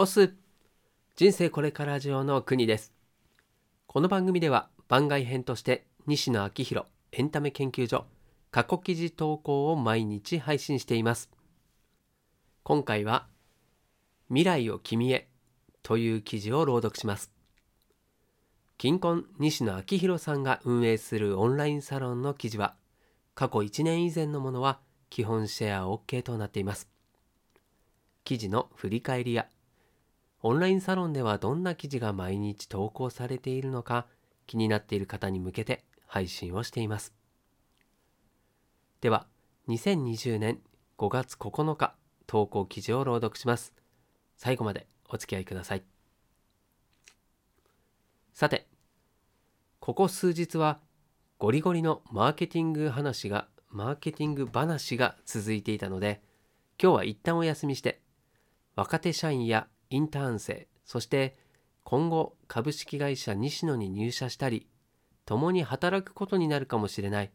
オス人生これから上の国です。この番組では番外編として西野昭弘エンタメ研究所過去記事投稿を毎日配信しています。今回は未来を君へという記事を朗読します。近婚西野昭弘さんが運営するオンラインサロンの記事は過去1年以前のものは基本シェア OK となっています。記事の振り返りやオンラインサロンではどんな記事が毎日投稿されているのか気になっている方に向けて配信をしています。では2020年5月9日投稿記事を朗読します。最後までお付き合いください。さてここ数日はゴリゴリのマーケティング話がマーケティング話が続いていたので今日は一旦お休みして若手社員やインターン生そして今後株式会社西野に入社したり共に働くことになるかもしれない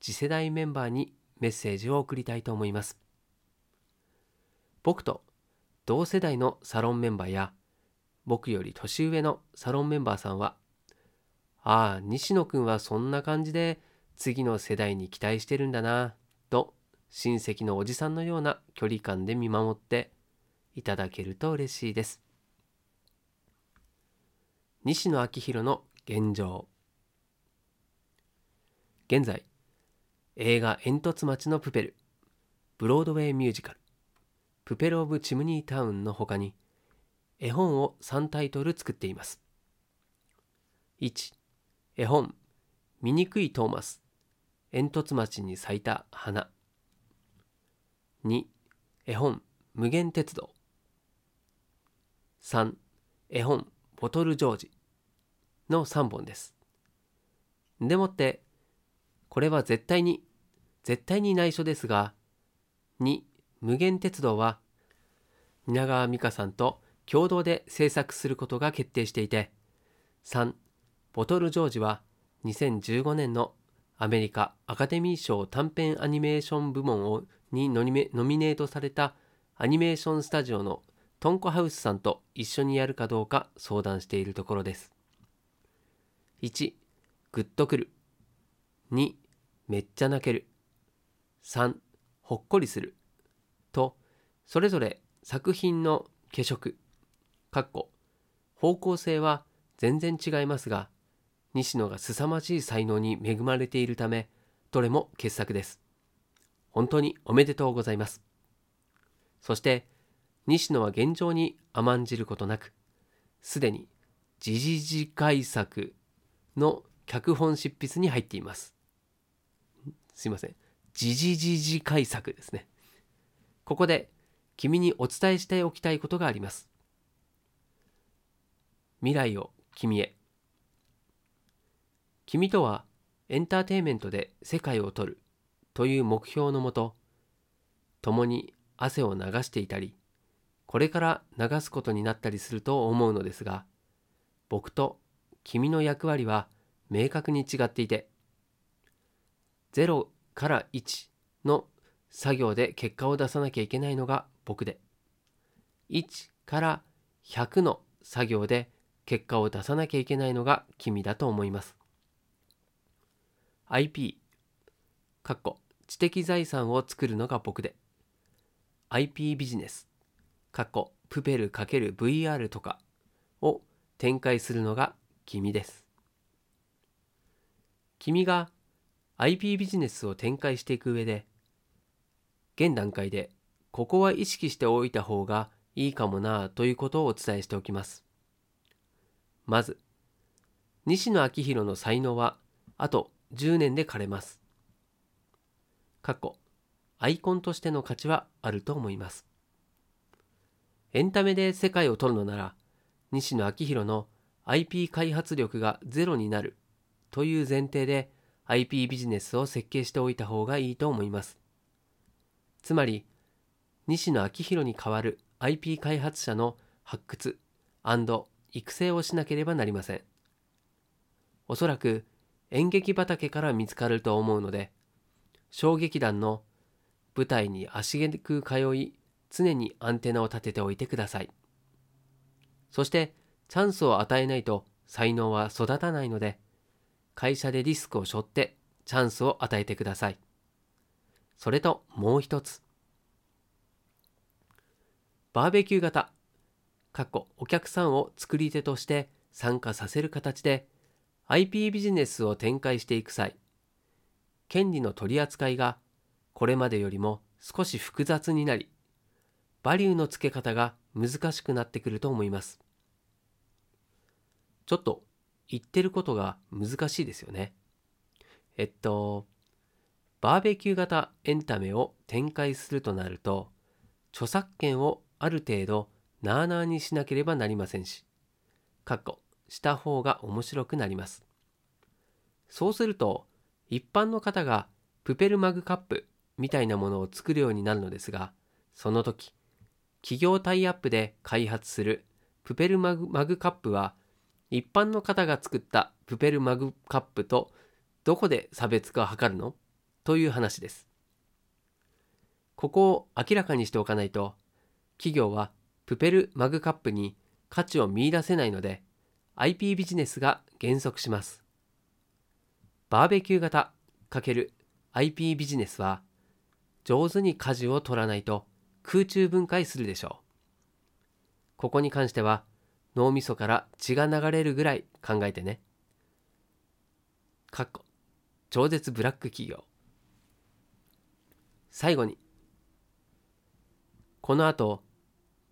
次世代メンバーにメッセージを送りたいと思います。僕と同世代のサロンメンバーや僕より年上のサロンメンバーさんはああ西野くんはそんな感じで次の世代に期待してるんだなと親戚のおじさんのような距離感で見守っていただけると嬉しいです。西野昭弘の現状。現在映画「煙突町のプペル」ブロードウェイミュージカル「プペル・オブ・チムニータウン」の他に絵本を3タイトル作っています。1絵本「醜いトーマス煙突町に咲いた花」2絵本「無限鉄道」3絵本ボトルジョージの3本です。でもってこれは絶対に絶対に内緒ですが2無限鉄道は蜷川美香さんと共同で制作することが決定していて3ボトルジョージは2015年のアメリカアカデミー賞短編アニメーション部門をにノミネートされたアニメーションスタジオのトンコハウスさんと一緒にやるかどうか相談しているところです。1、グッとくる。2、めっちゃ泣ける。3、ほっこりする。と、それぞれ作品の化色、かっこ、方向性は全然違いますが、西野が凄まじい才能に恵まれているため、どれも傑作です。本当におめでとうございます。そして、西野は現状に甘んじることなくすでに時事次回作の脚本執筆に入っています。すいません。時事次回作ですね。ここで君にお伝えしておきたいことがあります。未来を君へ。君とはエンターテインメントで世界を取るという目標のもと共に汗を流していたりこれから流すことになったりすると思うのですが僕と君の役割は明確に違っていて0から1の作業で結果を出さなきゃいけないのが僕で1から100の作業で結果を出さなきゃいけないのが君だと思います。IP かっこ知的財産を作るのが僕で IP ビジネス過去プペル ×VR とかを展開するのが君です。君が IP ビジネスを展開していく上で現段階でここは意識しておいた方がいいかもなということをお伝えしておきます。まず西野昭弘の才能はあと10年で枯れます。過去アイコンとしての価値はあると思います。エンタメで世界を取るのなら西野昭弘の IP 開発力がゼロになるという前提で IP ビジネスを設計しておいた方がいいと思います。つまり西野昭弘に代わる IP 開発者の発掘育成をしなければなりません。おそらく演劇畑から見つかると思うので小劇団の舞台に足げく通い常にアンテナを立てておいてください。そしてチャンスを与えないと才能は育たないので会社でリスクを背負ってチャンスを与えてくださいそれともう一つバーベキュー型過去お客さんを作り手として参加させる形で IP ビジネスを展開していく際権利の取り扱いがこれまでよりも少し複雑になりバリューの付け方が難しくなってくると思いますちょっと言ってることが難しいですよねえっとバーベキュー型エンタメを展開するとなると著作権をある程度なあなあにしなければなりませんし、かっこした方が面白くなります。そうすると、一般の方がプペルマグカップみたいなものを作るようになるのですが、その時、企業タイアップで開発するプペルマグマグカップは、一般の方が作ったプペルマグカップとどこで差別化を図るの？という話です。ここを明らかにしておかないと、企業はプペルマグカップに価値を見出せないので IP ビジネスが減速します。バーベキュー型 ×IP ビジネスは上手に舵を取らないと空中分解するでしょう。ここに関しては脳みそから血が流れるぐらい考えてね。かっこ超絶ブラック企業。最後にこの後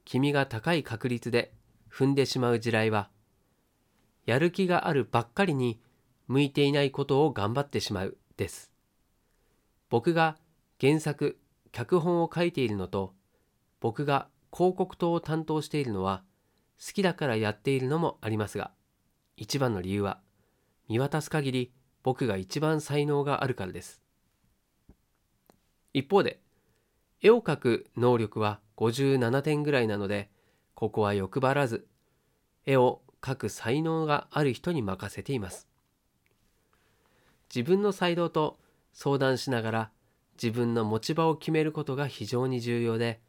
君が高い確率で踏んでしまう地雷は、やる気があるばっかりに向いていないことを頑張ってしまうです。僕が原作、脚本を書いているのと、僕が広告塔を担当しているのは、好きだからやっているのもありますが、一番の理由は、見渡す限り僕が一番才能があるからです。一方で、絵を描く能力は57点ぐらいなので、ここは欲張らず、絵を描く才能がある人に任せています。自分の才能と相談しながら自分の持ち場を決めることが非常に重要で、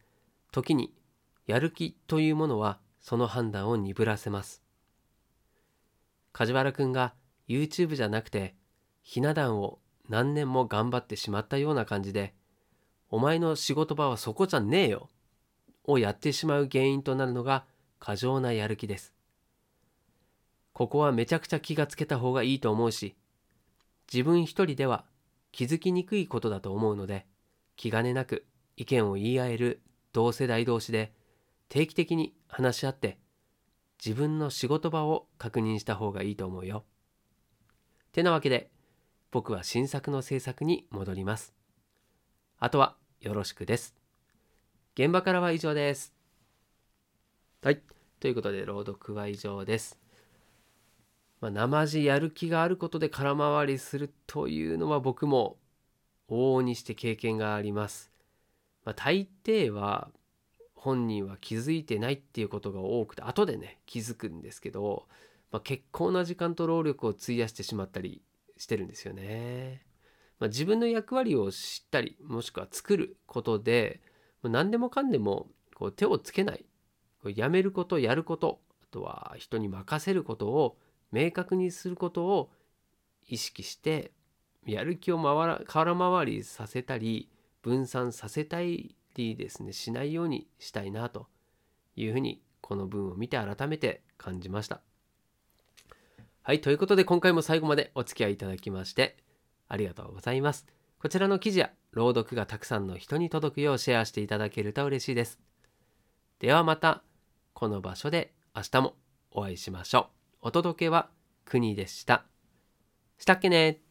時にやる気というものはその判断を鈍らせます。梶原くんが YouTube じゃなくてひな壇を何年も頑張ってしまったような感じで、お前の仕事場はそこじゃねえよをやってしまう原因となるのが過剰なやる気です。ここはめちゃくちゃ気がつけた方がいいと思うし、自分一人では気づきにくいことだと思うので、気兼ねなく意見を言い合える同世代同士で定期的に話し合って自分の仕事場を確認した方がいいと思うよ。てなわけで僕は新作の制作に戻ります。あとはよろしくです。現場からは以上です。はい。ということで、朗読は以上です。まあ、生地やる気があることで空回りするというのは僕も往々にして経験があります。まあ、大抵は本人は気づいてないっていうことが多くて後でね気づくんですけど、まあ、結構な時間と労力を費やしてしまったりしてるんですよね。まあ、自分の役割を知ったりもしくは作ることで何でもかんでもこう手をつけないやめることやることあとは人に任せることを明確にすることを意識してやる気を回ら空回りさせたり分散させたりですねしないようにしたいなというふうにこの文を見て改めて感じました。はいということで今回も最後までお付き合いいただきましてありがとうございます。こちらの記事や朗読がたくさんの人に届くようシェアしていただけると嬉しいです。ではまたこの場所で明日もお会いしましょう。お届けは国でした。したっけね